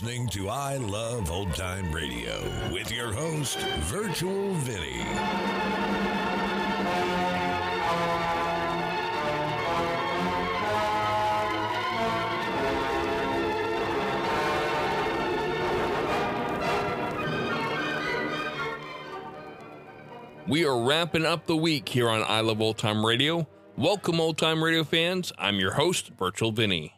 listening to I Love Old Time Radio with your host, Virtual Vinny. We are wrapping up the week here on I Love Old Time Radio. Welcome, old time radio fans. I'm your host, Virtual Vinny.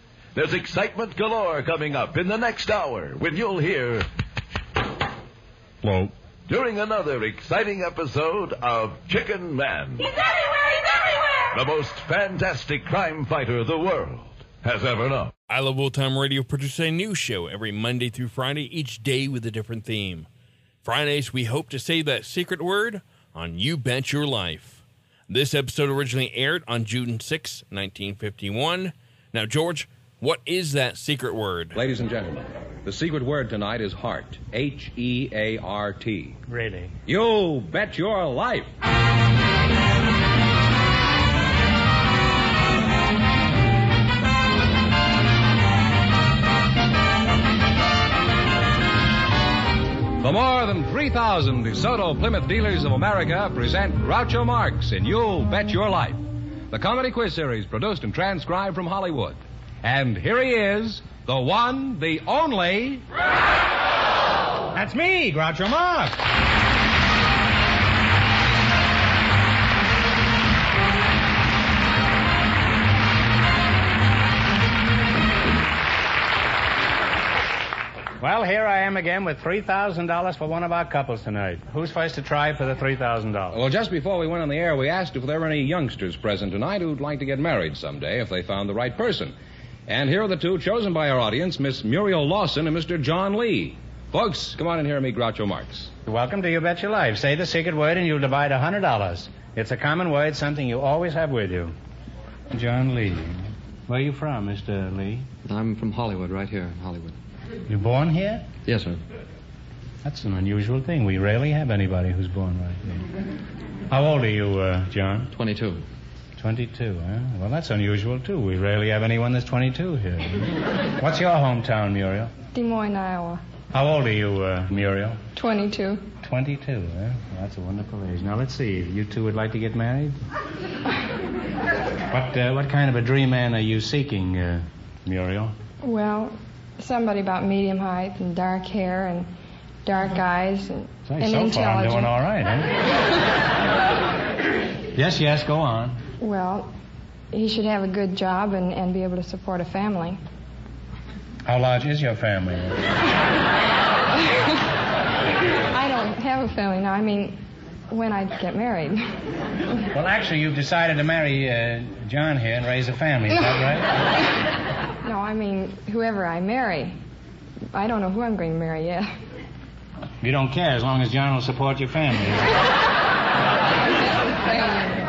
There's excitement galore coming up in the next hour when you'll hear... Hello. During another exciting episode of Chicken Man. He's everywhere! He's everywhere! The most fantastic crime fighter the world has ever known. I Love Old Time Radio produces a new show every Monday through Friday, each day with a different theme. Fridays, we hope to say that secret word on You Bet Your Life. This episode originally aired on June 6, 1951. Now, George, what is that secret word? Ladies and gentlemen, the secret word tonight is heart. H E A R T. Really? You bet your life. The more than 3,000 DeSoto Plymouth dealers of America present Groucho Marx in You'll Bet Your Life, the comedy quiz series produced and transcribed from Hollywood. And here he is, the one, the only. That's me, Groucho Marx. Well, here I am again with $3,000 for one of our couples tonight. Who's first to try for the $3,000? Well, just before we went on the air, we asked if there were any youngsters present tonight who'd like to get married someday if they found the right person. And here are the two chosen by our audience, Miss Muriel Lawson and Mr. John Lee. Folks, come on in here and meet Groucho Marx. Welcome to You Bet Your Life. Say the secret word and you'll divide $100. It's a common word, something you always have with you. John Lee. Where are you from, Mr. Lee? I'm from Hollywood, right here in Hollywood. You born here? Yes, sir. That's an unusual thing. We rarely have anybody who's born right here. How old are you, uh, John? 22. 22, huh? Well, that's unusual, too. We rarely have anyone that's 22 here. What's your hometown, Muriel? Des Moines, Iowa. How old are you, uh, Muriel? 22. 22, huh? Well, that's a wonderful age. Now, let's see. You two would like to get married? what, uh, what kind of a dream man are you seeking, uh, Muriel? Well, somebody about medium height and dark hair and dark eyes and, Say, and so intelligent. far I'm doing all right, huh? yes, yes, go on. Well, he should have a good job and, and be able to support a family. How large is your family? I don't have a family now. I mean, when I get married. Well, actually, you've decided to marry uh, John here and raise a family. Is that right? no, I mean, whoever I marry. I don't know who I'm going to marry yet. You don't care as long as John will support your family.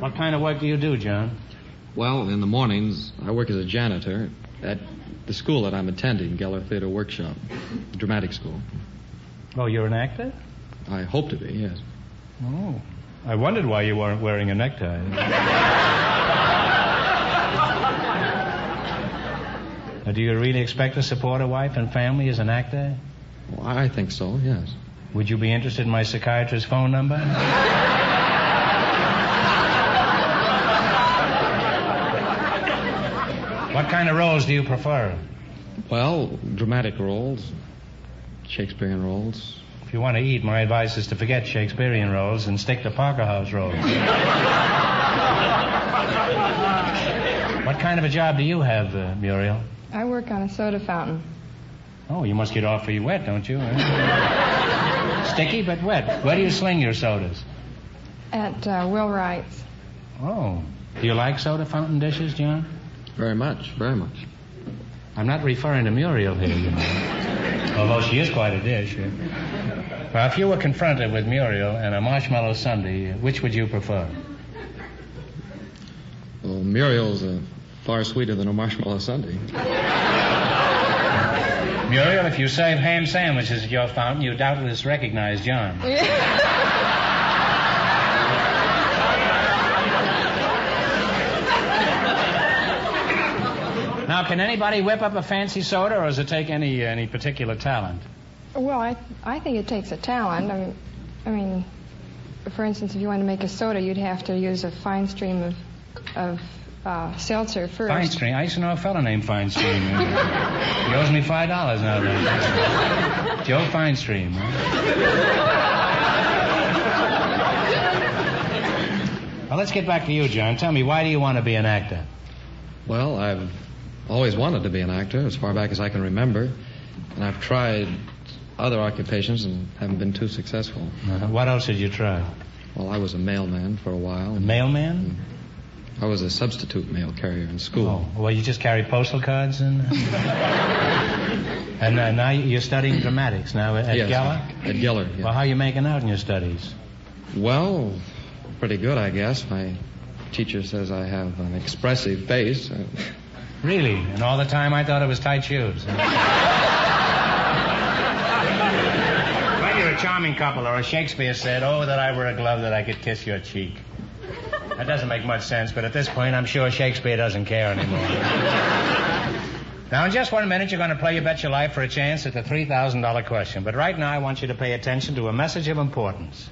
what kind of work do you do, John? Well, in the mornings, I work as a janitor at the school that I'm attending, Geller Theater Workshop, dramatic school. Oh, you're an actor? I hope to be, yes. Oh. I wondered why you weren't wearing a necktie. Now, do you really expect to support a wife and family as an actor? Well, I think so, yes. Would you be interested in my psychiatrist's phone number? what kind of roles do you prefer? Well, dramatic roles, Shakespearean roles. If you want to eat, my advice is to forget Shakespearean roles and stick to Parker House roles. what kind of a job do you have, uh, Muriel? I work on a soda fountain. Oh, you must get awfully wet, don't you? Sticky but wet. Where do you sling your sodas? At uh, Will Wright's. Oh. Do you like soda fountain dishes, John? Very much, very much. I'm not referring to Muriel here, you know. Although she is quite a dish. Well, if you were confronted with Muriel and a marshmallow sundae, which would you prefer? Well, Muriel's uh, far sweeter than a marshmallow sundae. Muriel, if you serve ham sandwiches at your fountain, you doubtless recognize John. Now, can anybody whip up a fancy soda, or does it take any any particular talent? Well, I I think it takes a talent. I mean, I mean, for instance, if you want to make a soda, you'd have to use a fine stream of of uh, seltzer first. Fine Stream. I used to know a fellow named Fine Stream. he owes me five dollars now. Joe Fine Stream. Well, let's get back to you, John. Tell me, why do you want to be an actor? Well, I've always wanted to be an actor as far back as I can remember. And I've tried other occupations and haven't been too successful. Uh, what else did you try? Well, I was a mailman for a while. A mailman? I was a substitute mail carrier in school. Oh, well, you just carry postal cards and. and uh, now you're studying dramatics now at yes, Geller? At Geller. Well, how are you making out in your studies? Well, pretty good, I guess. My teacher says I have an expressive face. Really? And all the time I thought it was tight shoes. well, you're a charming couple, or as Shakespeare said, oh, that I were a glove that I could kiss your cheek. That doesn't make much sense, but at this point, I'm sure Shakespeare doesn't care anymore. now, in just one minute, you're going to play You Bet Your Life for a chance at the $3,000 question. But right now, I want you to pay attention to a message of importance.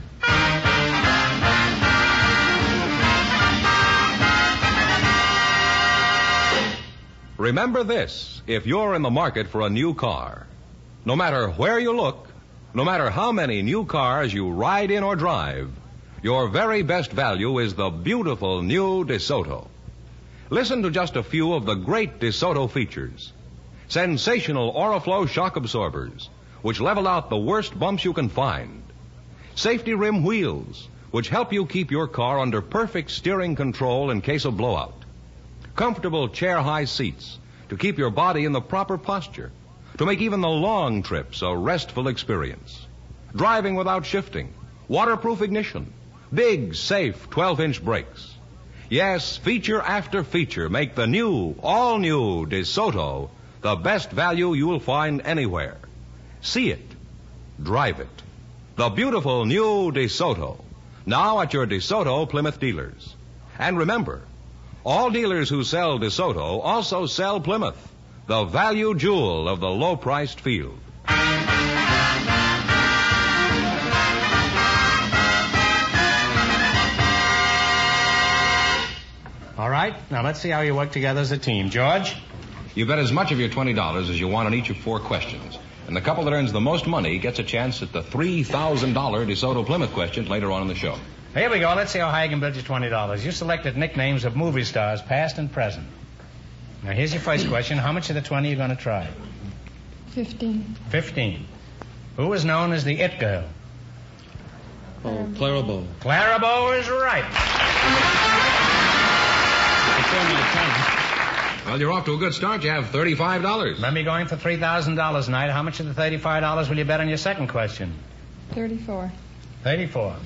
Remember this if you're in the market for a new car. No matter where you look, no matter how many new cars you ride in or drive, your very best value is the beautiful new DeSoto. Listen to just a few of the great DeSoto features. Sensational Oriflow shock absorbers, which level out the worst bumps you can find. Safety rim wheels, which help you keep your car under perfect steering control in case of blowout comfortable chair high seats to keep your body in the proper posture, to make even the long trips a restful experience. Driving without shifting, waterproof ignition, big, safe 12 inch brakes. Yes, feature after feature make the new, all new DeSoto the best value you'll find anywhere. See it. Drive it. The beautiful new DeSoto. Now at your DeSoto Plymouth dealers. And remember, all dealers who sell DeSoto also sell Plymouth, the value jewel of the low priced field. All right, now let's see how you work together as a team. George? You bet as much of your $20 as you want on each of four questions. And the couple that earns the most money gets a chance at the $3,000 DeSoto Plymouth question later on in the show. Here we go. Let's see how high I can build you $20. You selected nicknames of movie stars, past and present. Now, here's your first question. How much of the 20 are you going to try? 15. 15. Who was known as the It Girl? Oh, Clara Bow. Clara Bow is right. Well, you're off to a good start. You have $35. Remember, you're going for $3,000 tonight. How much of the $35 will you bet on your second question? 34. 34.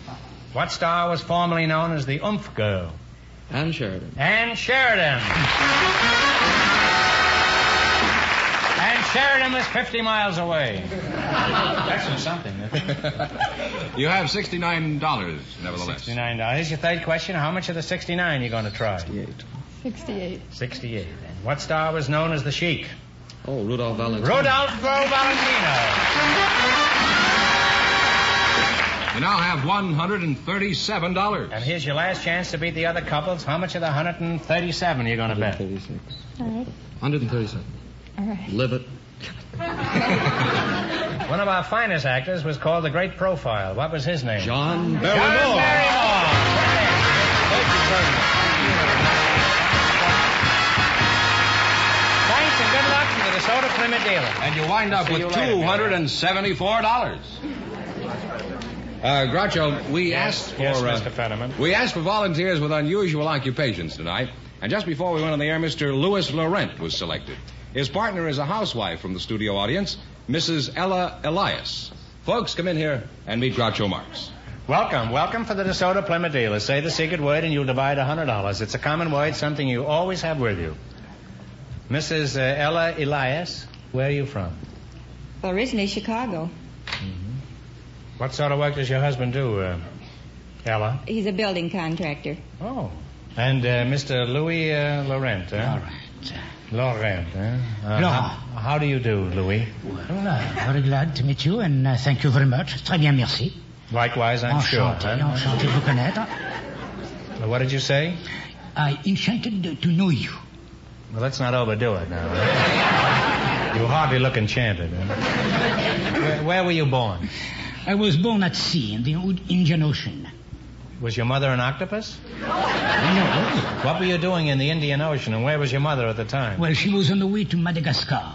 What star was formerly known as the Oomph Girl? Ann Sheridan. Ann Sheridan. Ann Sheridan was 50 miles away. That's something. you have $69, nevertheless. $69. Here's your third question. How much of the 69 are you going to try? 68. 68. 68. And what star was known as the Sheik? Oh, Rudolph Valentino. Rudolph Valentino. You now have $137. And here's your last chance to beat the other couples. How much of the 137 are you going to bet? 136. All right. 137. All right. Live it. One of our finest actors was called the Great Profile. What was his name? John Barrymore. John Barrymore. Barrymore. Thank you very much. Thanks and good luck from the DeSoto Plymouth dealer. And you wind up See with you later, $274. Uh, Groucho, we Yes, asked for yes, uh, Mr. Fenneman. we asked for volunteers with unusual occupations tonight, and just before we went on the air, Mr. Louis Laurent was selected. His partner is a housewife from the studio audience, Mrs. Ella Elias. Folks, come in here and meet Groucho Marx. Welcome, welcome for the DeSoto Plymouth dealer. Say the secret word and you'll divide a hundred dollars. It's a common word, something you always have with you. Mrs. Uh, Ella Elias, where are you from? Well, originally Chicago. What sort of work does your husband do, uh, Ella? He's a building contractor. Oh. And uh, Mr. Louis uh, Laurent, huh? Laurent, huh? Uh, Laurent. How, how do you do, Louis? Well, uh, very glad to meet you and uh, thank you very much. Très bien, merci. Likewise, I'm sure. enchanté, huh? enchanté de vous connaître. What did you say? I enchanted to know you. Well, let's not overdo it now. you hardly look enchanted. Huh? Where, where were you born? I was born at sea in the old Indian Ocean. Was your mother an octopus? No. What were you doing in the Indian Ocean, and where was your mother at the time? Well, she was on the way to Madagascar.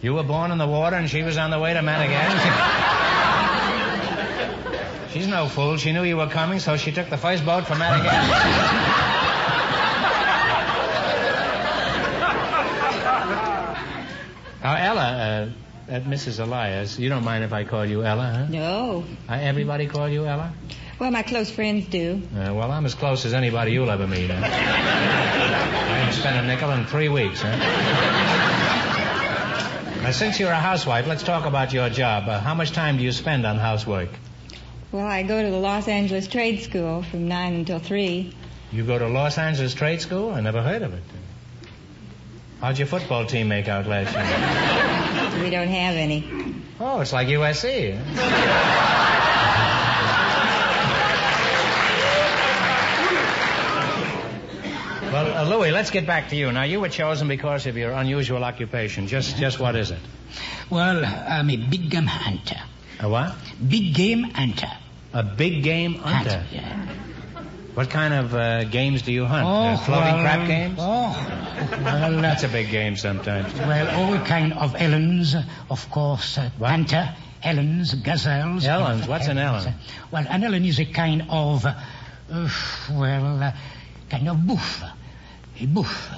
You were born in the water, and she was on the way to Madagascar. She's no fool. She knew you were coming, so she took the first boat for Madagascar. Now, Ella, uh, uh, uh, Mrs. Elias, you don't mind if I call you Ella, huh? No. Uh, everybody call you Ella? Well, my close friends do. Uh, well, I'm as close as anybody you'll ever meet. Huh? I haven't spent a nickel in three weeks, huh? Now, since you're a housewife, let's talk about your job. Uh, how much time do you spend on housework? Well, I go to the Los Angeles Trade School from 9 until 3. You go to Los Angeles Trade School? I never heard of it. How'd your football team make out last year? We don't have any. Oh, it's like USC. huh? Well, uh, Louis, let's get back to you. Now, you were chosen because of your unusual occupation. Just, just what is it? Well, I'm a big game hunter. A what? Big game hunter. A big game hunter. Hunter, yeah. What kind of uh, games do you hunt? Oh, Uh, floating well, crap games? Oh, well, uh, That's a big game sometimes. well, all kind of Ellens, of course. Uh, hunter, Ellens, gazelles. Ellens? What's an. Ellen? Well, an Ellen is a kind of, uh, well, uh, kind of buff. A buff.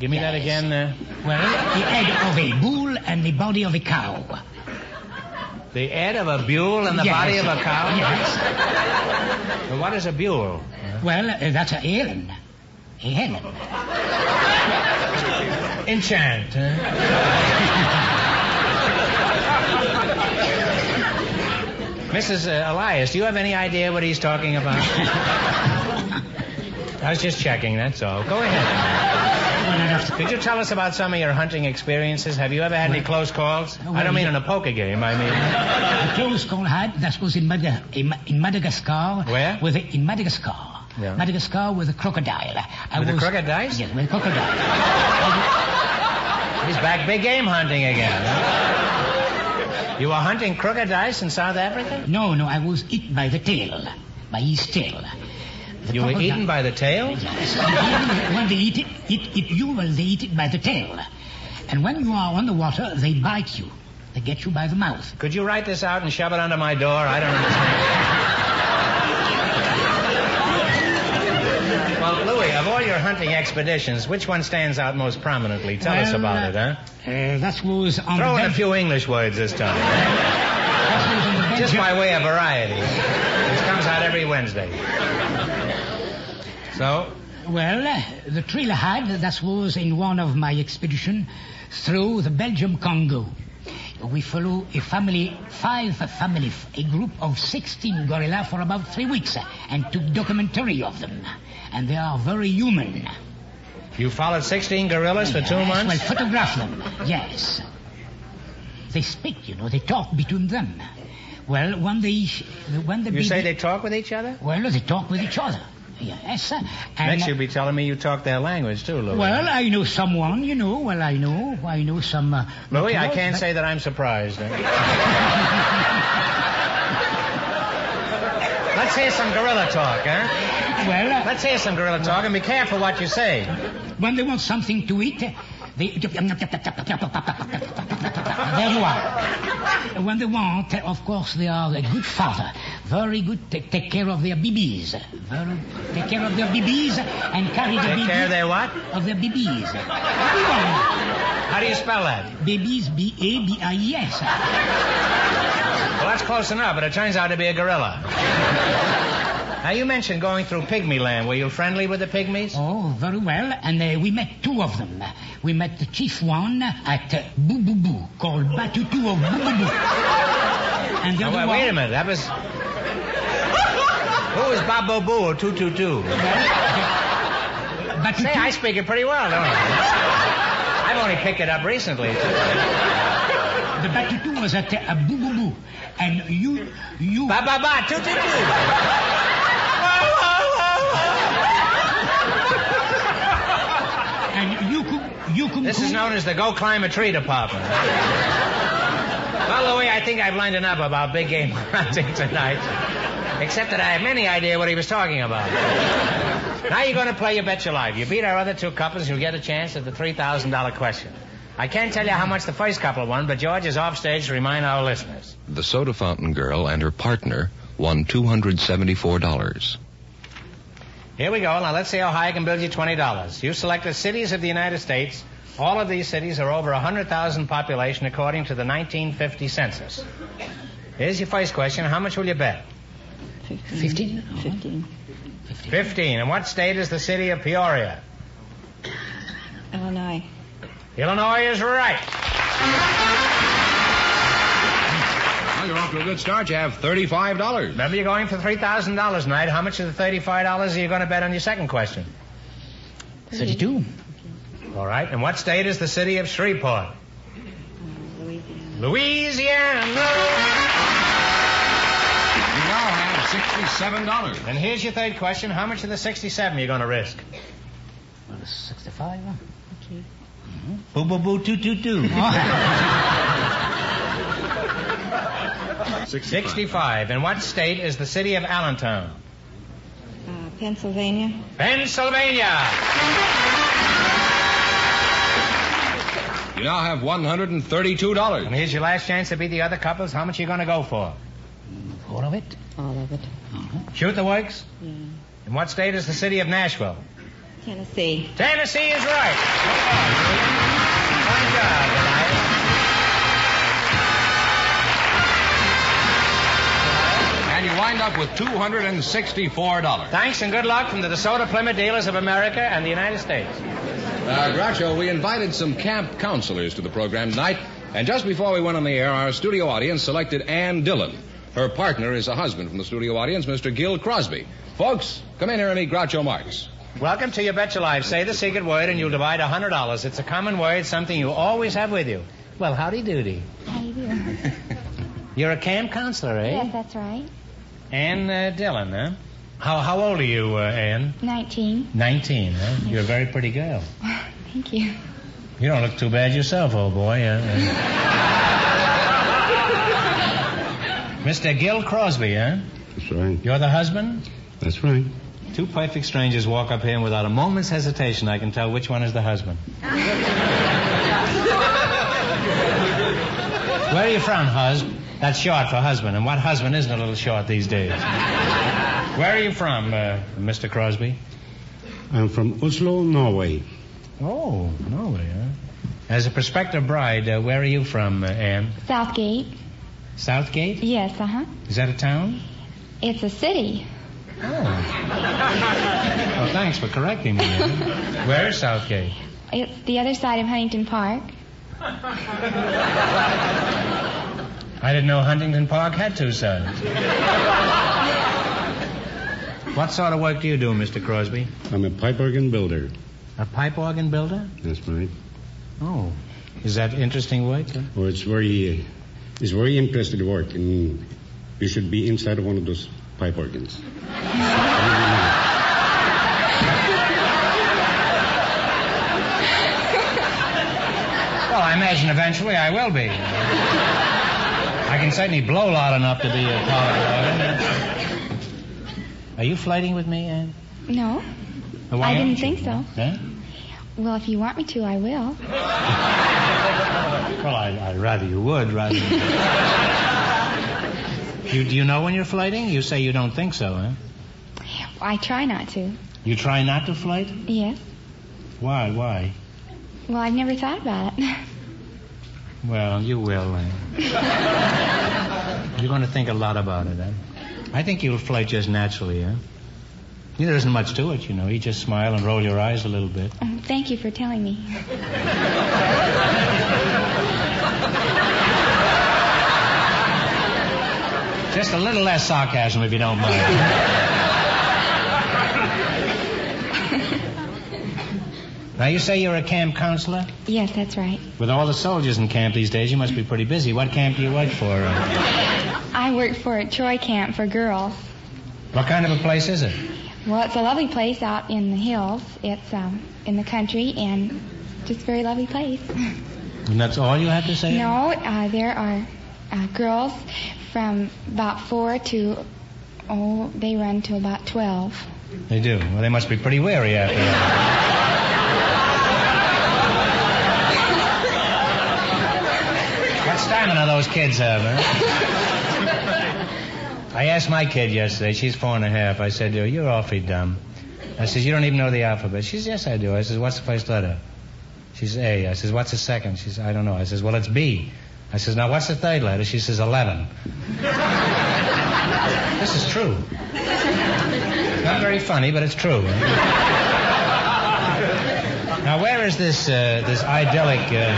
Give me that again. Uh, Well, the head of a bull and the body of a cow. The head of a mule and the Yes. body of a cow? Yes. Well, what is a mule? Well, uh, that's a Ellen. A Helen. Enchant. Huh? Mrs. uh, Elias, do you have any idea what he's talking about? I was just checking, that's all. Go ahead. Could you tell us about some of your hunting experiences? Have you ever had any close calls? I don't mean in a poker game. I mean, The close call had that was in, Mada- in in Madagascar. Where? With a, in Madagascar. Yeah. Madagascar with a crocodile. I With a crocodile? Yes, with a crocodile. he's back big game hunting again. huh? You were hunting crocodiles in South Africa? no, no, I was eaten by the tail, by his tail. You were eaten by the tail? Yes. They eat it, eat, eat you, well, they eat it by the tail. And when you are on the water, they bite you. They get you by the mouth. Could you write this out and shove it under my door? I don't understand. well, Louis, of all your hunting expeditions, which one stands out most prominently? Tell us Well, about it, huh? Uh, that was on Throw the in a few English words this time. that was on the Just by way of variety. This comes out every Wednesday. So, Well, uh, the trail I had, that was in one of my expeditions through the Belgium Congo. We follow a family, five family, a group of 16 gorilla for about three weeks uh, and took documentary of them. And they are very human. you followed 16 gorillas for two months? Well, photograph them, yes. They speak, you know, they talk between them. Well, when they, when the You baby, say they talk with each other? well, they talk with each other. Yes. uh, And, Next, you'll be telling me you talk their language, too, Louis. Well, I know someone, you know. Well, I know. I know some. Uh, Louis, I can't but- say that I'm surprised. eh? Let's hear some gorilla talk, huh? Well, uh, Let's hear some gorilla talk and be careful what you say. when they want something to eat, they. There you are. When they want, of course, they are a good father. Very good. Take, take care of their babies. Very, take care of their babies and carry the Take baby. care of their what? Of their babies. How do you spell that? Babies, B-A-B-I-E-S. Well, that's close enough, but it turns out to be a gorilla. now, you mentioned going through pygmy land. Were you friendly with the pygmies? Oh, very well. And uh, we met two of them. We met the chief one at uh, Boo Boo Boo, called Batutu of Boo Boo Boo. And the Oh, other wait, one... wait a minute. That was. Who was Babo Boo or 222? Say, I speak it pretty well, don't I? I've only picked it up recently. The Batutu was at uh, Boo Boo Boo. And you... you... Ba ba ba, two two two. And you could... You could... This is known as the Go Climb a Tree Department. Well, way, I think I've learned enough about big game hunting tonight. Except that I have any idea what he was talking about. Now you're going to play You Bet Your Life. You beat our other two couples, you'll get a chance at the $3,000 question. I can't tell you how much the first couple won, but George is off stage to remind our listeners. The soda fountain girl and her partner won $274. Here we go. Now let's see how high I can build you $20. You selected cities of the United States. All of these cities are over 100,000 population according to the 1950 census. Here's your first question. How much will you bet? Fifteen? Fifteen. 15. And what state is the city of Peoria? Illinois. Illinois is right. Well, you're off to a good start. You have $35. Remember, you're going for $3,000 tonight. How much of the $35 are you going to bet on your second question? Thirty-two. All right. And what state is the city of Shreveport? Louisiana. You now have $67. And here's your third question. How much of the 67 are you going to risk? Well, it's Sixty-five. huh? Okay. Boo boo boo two two two. 65. And what state is the city of Allentown? Uh, Pennsylvania. Pennsylvania. You now have $132. And here's your last chance to beat the other couples. How much are you going to go for? All of it? All of it. Shoot the works? Yeah. And what state is the city of Nashville? Tennessee. Tennessee is right. Fine job tonight. And you wind up with $264. Thanks and good luck from the DeSoto Plymouth Dealers of America and the United States. Uh, Groucho, we invited some camp counselors to the program tonight, and just before we went on the air, our studio audience selected Ann Dillon. Her partner is a husband from the studio audience, Mr. Gil Crosby. Folks, come in here and meet Groucho Marx. Welcome to Your Bet Your Life. Say the secret word and you'll divide a $100. It's a common word, something you always have with you. Well, howdy doody. How do you do? You're a camp counselor, eh? Yes, that's right. Ann uh, Dillon, huh? How, how old are you, uh, Ann? 19. 19, huh? You're a very pretty girl. Thank you. You don't look too bad yourself, old boy. Uh, uh. Mr. Gil Crosby, huh? That's right. You're the husband? That's right. Two perfect strangers walk up here and without a moment's hesitation, I can tell which one is the husband. Where are you from, hus? That's short for husband. And what husband isn't a little short these days? Where are you from, uh, Mr. Crosby? I'm from Oslo, Norway. Oh, Norway, huh? As a prospective bride, uh, where are you from, uh, Anne? Southgate. Southgate? Yes, uh huh. Is that a town? It's a city. Oh. Well, thanks for correcting me. Where is Southgate? It's the other side of Huntington Park. I didn't know Huntington Park had two sides. What sort of work do you do, Mr. Crosby? I'm a pipe organ builder. A pipe organ builder? That's right. Oh. Is that interesting work? huh? Well, it's very, uh, it's very interesting work, and you should be inside of one of those pipe organs. Well, I imagine eventually I will be. I can certainly blow loud enough to be a part of the organ. Are you flirting with me, Anne? No, Why I didn't aren't you? think so. Huh? Well, if you want me to, I will. Well, I, I'd rather you would, rather. You, do you know when you're flirting? You say you don't think so, huh? I try not to. You try not to flirt? Yes. Why? Why? Well, I've never thought about it. Well, you will. Uh, you're going to think a lot about it, huh? I think you'll flirt just naturally, huh? There isn't much to it, you know. You just smile and roll your eyes a little bit. Oh, thank you for telling me. Just a little less sarcasm, if you don't mind. now, you say you're a camp counselor? Yes, that's right. With all the soldiers in camp these days, you must be pretty busy. What camp do you work for? I work for a Troy camp for girls. what kind of a place is it? Well, it's a lovely place out in the hills. It's um, in the country and just a very lovely place. And that's all you have to say? No, uh, there are uh, girls from about four to, oh, they run to about 12. They do. Well, they must be pretty wary after that. what stamina those kids have, huh? I asked my kid yesterday. She's four and a half. I said to her, "You're awfully dumb." I says, "You don't even know the alphabet." She says, "Yes, I do." I says, "What's the first letter?" She says, "A." I says, "What's the second?" She says, "I don't know." I says, "Well, it's B." I says, "Now, what's the third letter?" She says, 11. this is true. Not very funny, but it's true. now, where is this uh, this idyllic? Uh,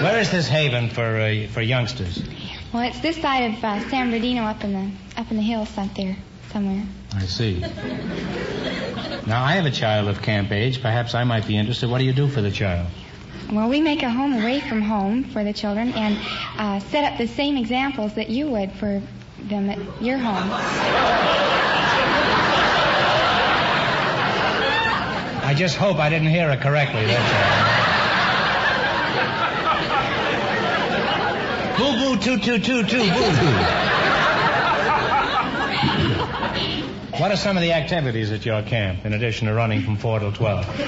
where is this haven for uh, for youngsters? Well, it's this side of uh, San Bernardino up in the up in the hills up there somewhere. I see. Now, I have a child of camp age. Perhaps I might be interested. What do you do for the child? Well, we make a home away from home for the children and uh, set up the same examples that you would for them at your home. I just hope I didn't hear her correctly. That's all. Boo two two two two boo boo. What are some of the activities at your camp in addition to running from four till twelve? We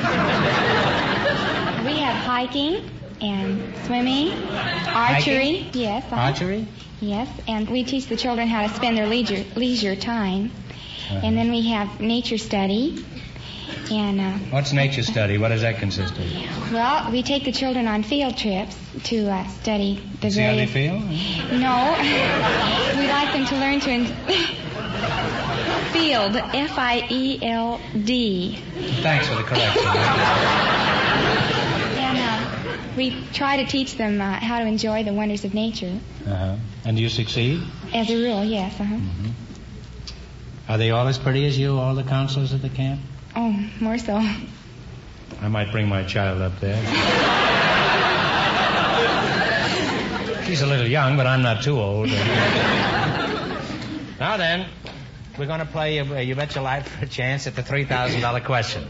have hiking and swimming, archery. Hiking? Yes. uh-huh. Archery? Yes, and we teach the children how to spend their leisure leisure time. And then we have nature study. And uh, What's nature study? What does that consist of? well, we take the children on field trips to uh, study the See how they feel? No, we like them to learn to en- field. F I E L D. Thanks for the correction. And uh, we try to teach them uh, how to enjoy the wonders of nature. Uh-huh. And do you succeed? As a rule, yes. Uh-huh. Are they all as pretty as you, all the counselors at the camp? Oh, more so. I might bring my child up there. She's a little young, but I'm not too old. now then, we're going to play uh, You Bet Your Life for a Chance at the $3,000 question.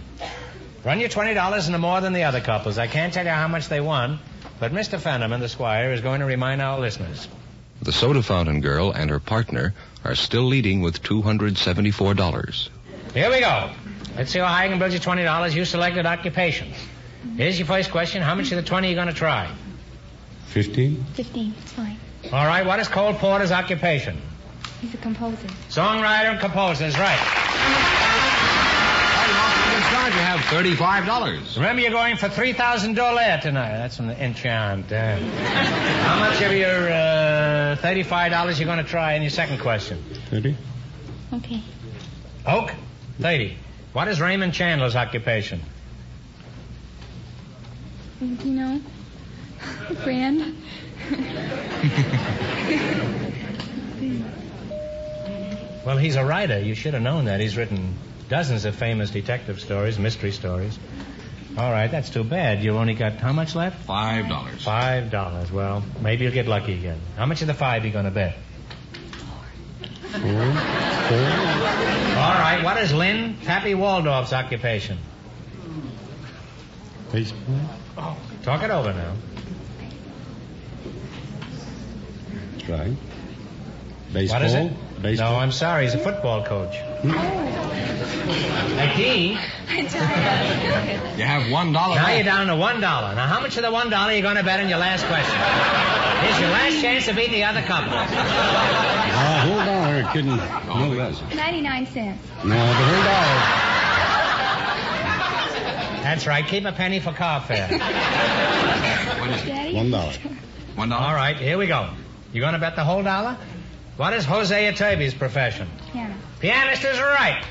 Run your $20 into more than the other couples. I can't tell you how much they won, but Mr. Fenneman, the squire, is going to remind our listeners. The soda fountain girl and her partner are still leading with $274. Here we go. Let's see how high I can build you $20. You selected occupation. Here's your first question. How much of the 20 are you going to try? Fifteen? Fifteen. It's fine. All right, what is Cole Porter's occupation? He's a composer. Songwriter and composer is right. Good. You have $35. Remember, you're going for 3,000 dollars tonight. That's an enchant. Uh, how much of your uh, $35 are you going to try in your second question? Thirty? Okay. Oak? 30. What is Raymond Chandler's occupation? You know, friend. Well, he's a writer. You should have known that. He's written dozens of famous detective stories, mystery stories. All right, that's too bad. You only got how much left? Five dollars. Five dollars. Well, maybe you'll get lucky again. How much of the five are you going to bet? Four? Four? All right, what is Lynn Pappy Waldorf's occupation? Baseball? Oh, talk it over now. Right. Baseball? What is it? Baseball? No, I'm sorry. He's a football coach. Oh. A key? You have one dollar. Now left. you're down to one dollar. Now, how much of the one dollar are you going to bet on your last question? Here's your last chance to beat the other couple. Uh, hold whole dollar couldn't. No less. 99 cents. No, the whole dollar. That's right. Keep a penny for car fare. Daddy? One dollar. One dollar. All right, here we go. You going to bet the whole dollar? What is Jose Iturbi's profession? Piano. Pianist is right.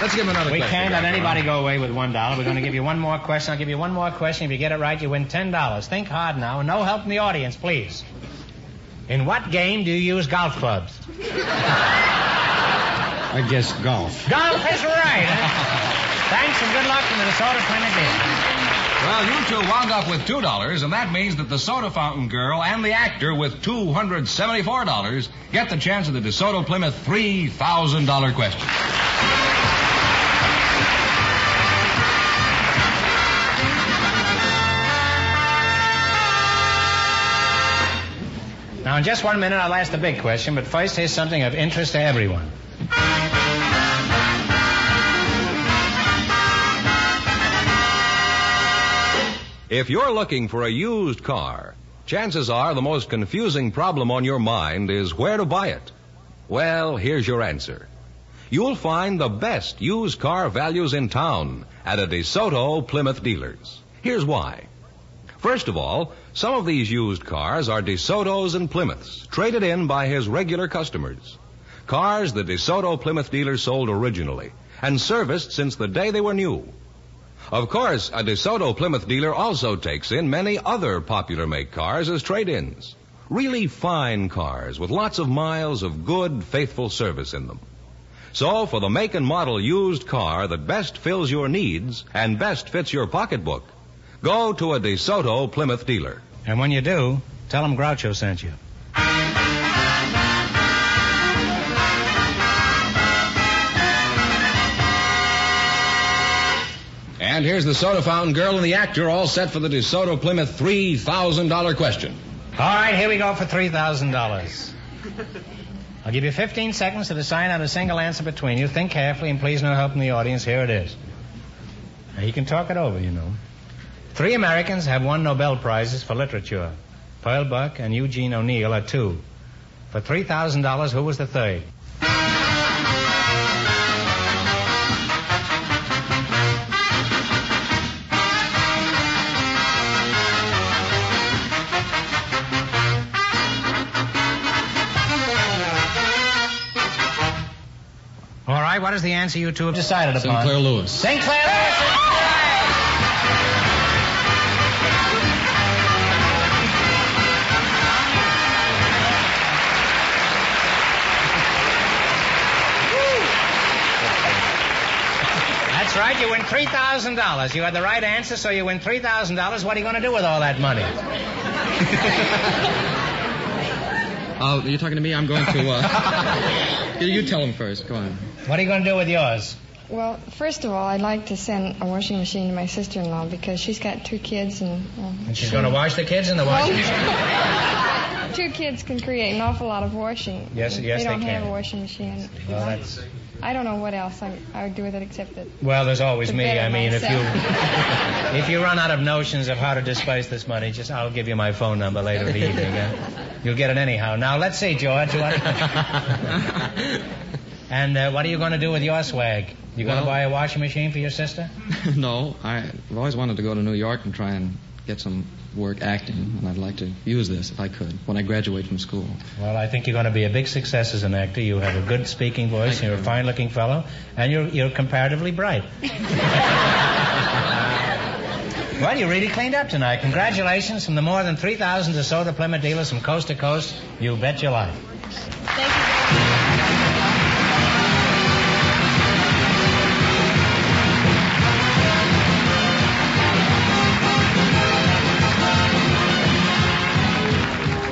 Let's give him another We question. can't let anybody go away with one dollar. We're going to give you one more question. I'll give you one more question. If you get it right, you win ten dollars. Think hard now. No help from the audience, please. In what game do you use golf clubs? I guess golf. Golf is right. huh? Thanks and good luck to Minnesota Plymouth Dealers. Well, you two wound up with two dollars, and that means that the soda fountain girl and the actor with two hundred seventy-four dollars get the chance of the DeSoto Plymouth three thousand dollar question. In just one minute, I'll ask the big question, but first, here's something of interest to everyone. If you're looking for a used car, chances are the most confusing problem on your mind is where to buy it. Well, here's your answer. You'll find the best used car values in town at a DeSoto Plymouth dealers. Here's why. First of all, some of these used cars are DeSoto's and Plymouth's, traded in by his regular customers. Cars the DeSoto Plymouth dealers sold originally and serviced since the day they were new. Of course, a DeSoto Plymouth dealer also takes in many other popular make cars as trade-ins. Really fine cars with lots of miles of good, faithful service in them. So, for the make and model used car that best fills your needs and best fits your pocketbook, go to a DeSoto Plymouth dealer. And when you do, tell them Groucho sent you. And here's the soda fountain girl and the actor all set for the DeSoto Plymouth three thousand dollar question. All right, here we go for $3,000. I'll give you 15 seconds to decide on a single answer between you. Think carefully and please no help from the audience. Here it is. Now, you can talk it over, you know. Three Americans have won Nobel Prizes for literature. Pearl Buck and Eugene O'Neill are two. For $3,000, who was the third? All right, what is the answer you two have decided upon? Sinclair Lewis. Sinclair Lewis right. You win three thousand dollars. You had the right answer, so you win three thousand dollars. What are you going to do with all that money? Oh, you're talking to me? I'm going to, uh... you, you tell him first. Go on. What are you going to do with yours? Well, first of all, I'd like to send a washing machine to my sister-in-law because she's got two kids and. Well, And she's going to wash the kids in the washing machine. two kids can create an awful lot of washing. Yes, yes, they don't they have can. a washing machine. Well, that's I don't know what else I, I would do with it except that. well. There's always me. I mean, if you if you run out of notions of how to disperse this money, just I'll give you my phone number later in the evening. Uh, you'll get it anyhow. Now let's see, George. What... and uh, what are you going to do with your swag? You going to Well- buy a washing machine for your sister? no, I've always wanted to go to New York and try and get some work acting, and I'd like to use this if I could when I graduate from school. Well, I think you're going to be a big success as an actor. You have a good speaking voice. Thank you. You're a fine-looking fellow, and you're you're comparatively bright. well, you really cleaned up tonight. Congratulations from the more than 3,000 or DeSoto Plymouth dealers from coast to coast. You bet your life.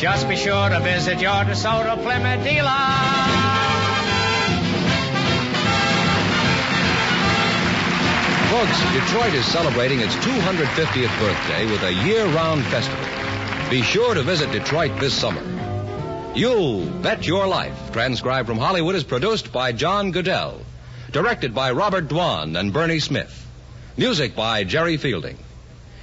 just be sure to visit your DeSoto Plymouth dealer. Folks, Detroit is celebrating its 250th birthday with a year-round festival. Be sure to visit Detroit this summer. You'll Bet Your Life, transcribed from Hollywood, is produced by John Guedel. Directed by Robert Dwan and Bernie Smith. Music by Jerry Fielding.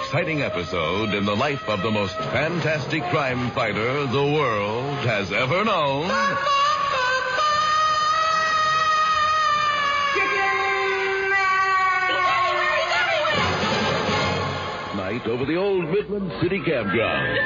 Exciting episode in the life of the most fantastic crime fighter the world has ever known. Night over the old Midland City Campground.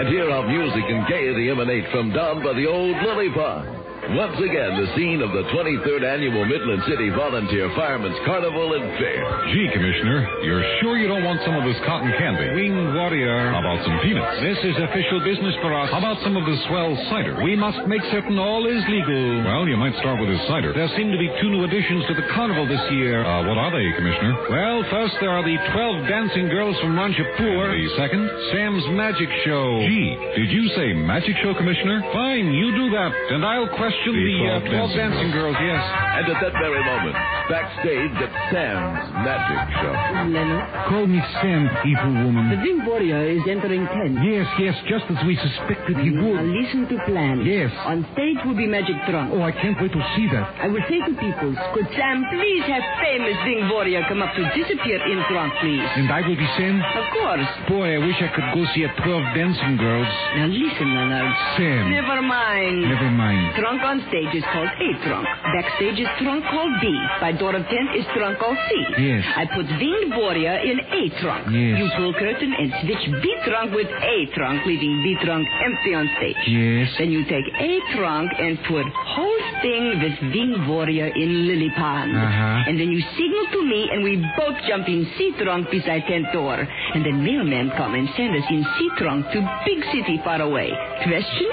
And here how music and gaiety emanate from down by the old Lily Pond. Once again, the scene of the 23rd annual Midland City Volunteer Firemen's Carnival and Fair. Gee, Commissioner, you're sure you don't want some of this cotton candy? Winged Warrior. How about some peanuts? This is official business for us. How about some of the swell cider? We must make certain all is legal. Well, you might start with this cider. There seem to be two new additions to the carnival this year. Uh, what are they, Commissioner? Well, first there are the 12 dancing girls from Ranchapur. The second? Sam's Magic Show. Gee, did you say magic show, Commissioner? Fine, you do that, and I'll question The the, 12 uh, 12 dancing. dancing girls, yes. And at that very moment, backstage at Sam's Magic Show. Leonard, Call me Sam, evil the woman. Wing Warrior is entering tent. Yes, yes, just as we suspected he would. Now listen to plan. Yes. On stage will be Magic Trunk. Oh, I can't wait to see that. I will say to people, could Sam please have famous Wing Warrior come up to disappear in Trunk, please? And I will be Sam? Of course. Boy, I wish I could go see a 12 dancing girls. Now listen, Leonard. Sam. Never mind. Never mind. Trunk on stage is called A trunk. Backstage is trunk called B. By door of tent is trunk called C. Yes. I put Winged Warrior in A trunk. Yes. You pull curtain and switch B trunk with A trunk, leaving B trunk empty on stage. Yes. Then you take A trunk and put whole thing with Winged Warrior in Lily Pond. Uh-huh. And then you signal to me and we both jump in C trunk beside tent door. And then mailman come and send us in C trunk to big city far away. Question?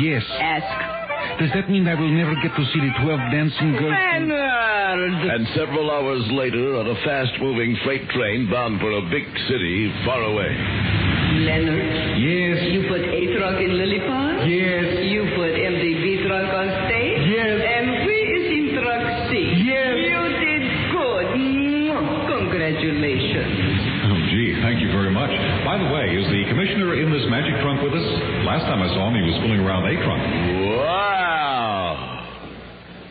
Yes. Ask. Does that mean I will never get to see the 12 dancing girls? Leonard! And several hours later, on a fast-moving freight train bound for a big city far away. Leonard? Yes. You put A trunk in Lily Pond? Yes. You put empty B trunk on stage? Yes. By the way, is the Commissioner in this magic trunk with us? Last time I saw him, he was fooling around a trunk. Wow!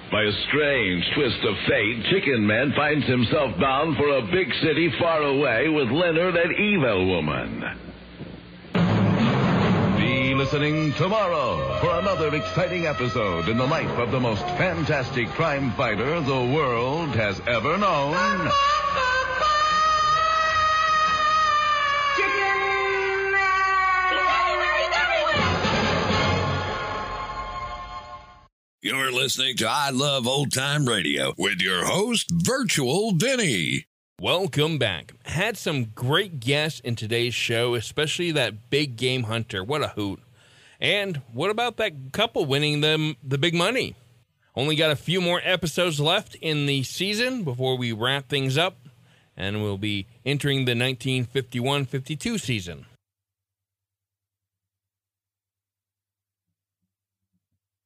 By a strange twist of fate, Chicken Man finds himself bound for a big city far away with Leonard and Evil Woman. Be listening tomorrow for another exciting episode in the life of the most fantastic crime fighter the world has ever known. You're listening to I Love Old Time Radio with your host, Virtual Vinny. Welcome back. Had some great guests in today's show, especially that big game hunter. What a hoot. And what about that couple winning them the big money? Only got a few more episodes left in the season before we wrap things up, and we'll be entering the 1951 52 season.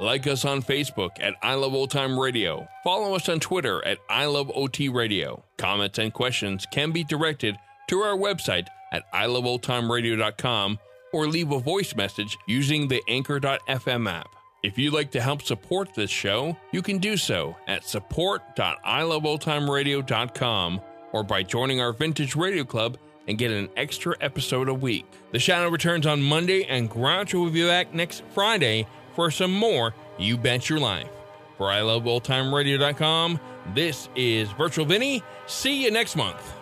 Like us on Facebook at I Love Old Time Radio. Follow us on Twitter at I Love OT Radio. Comments and questions can be directed to our website at iloveoldtimeradio.com or leave a voice message using the anchor.fm app. If you'd like to help support this show, you can do so at support.iloveoldtimeradio.com or by joining our Vintage Radio Club and get an extra episode a week. The Shadow returns on Monday, and Groucho will be back next Friday for some more You Bet Your Life. For i love iloveoldtimeradio.com, this is Virtual Vinny. See you next month.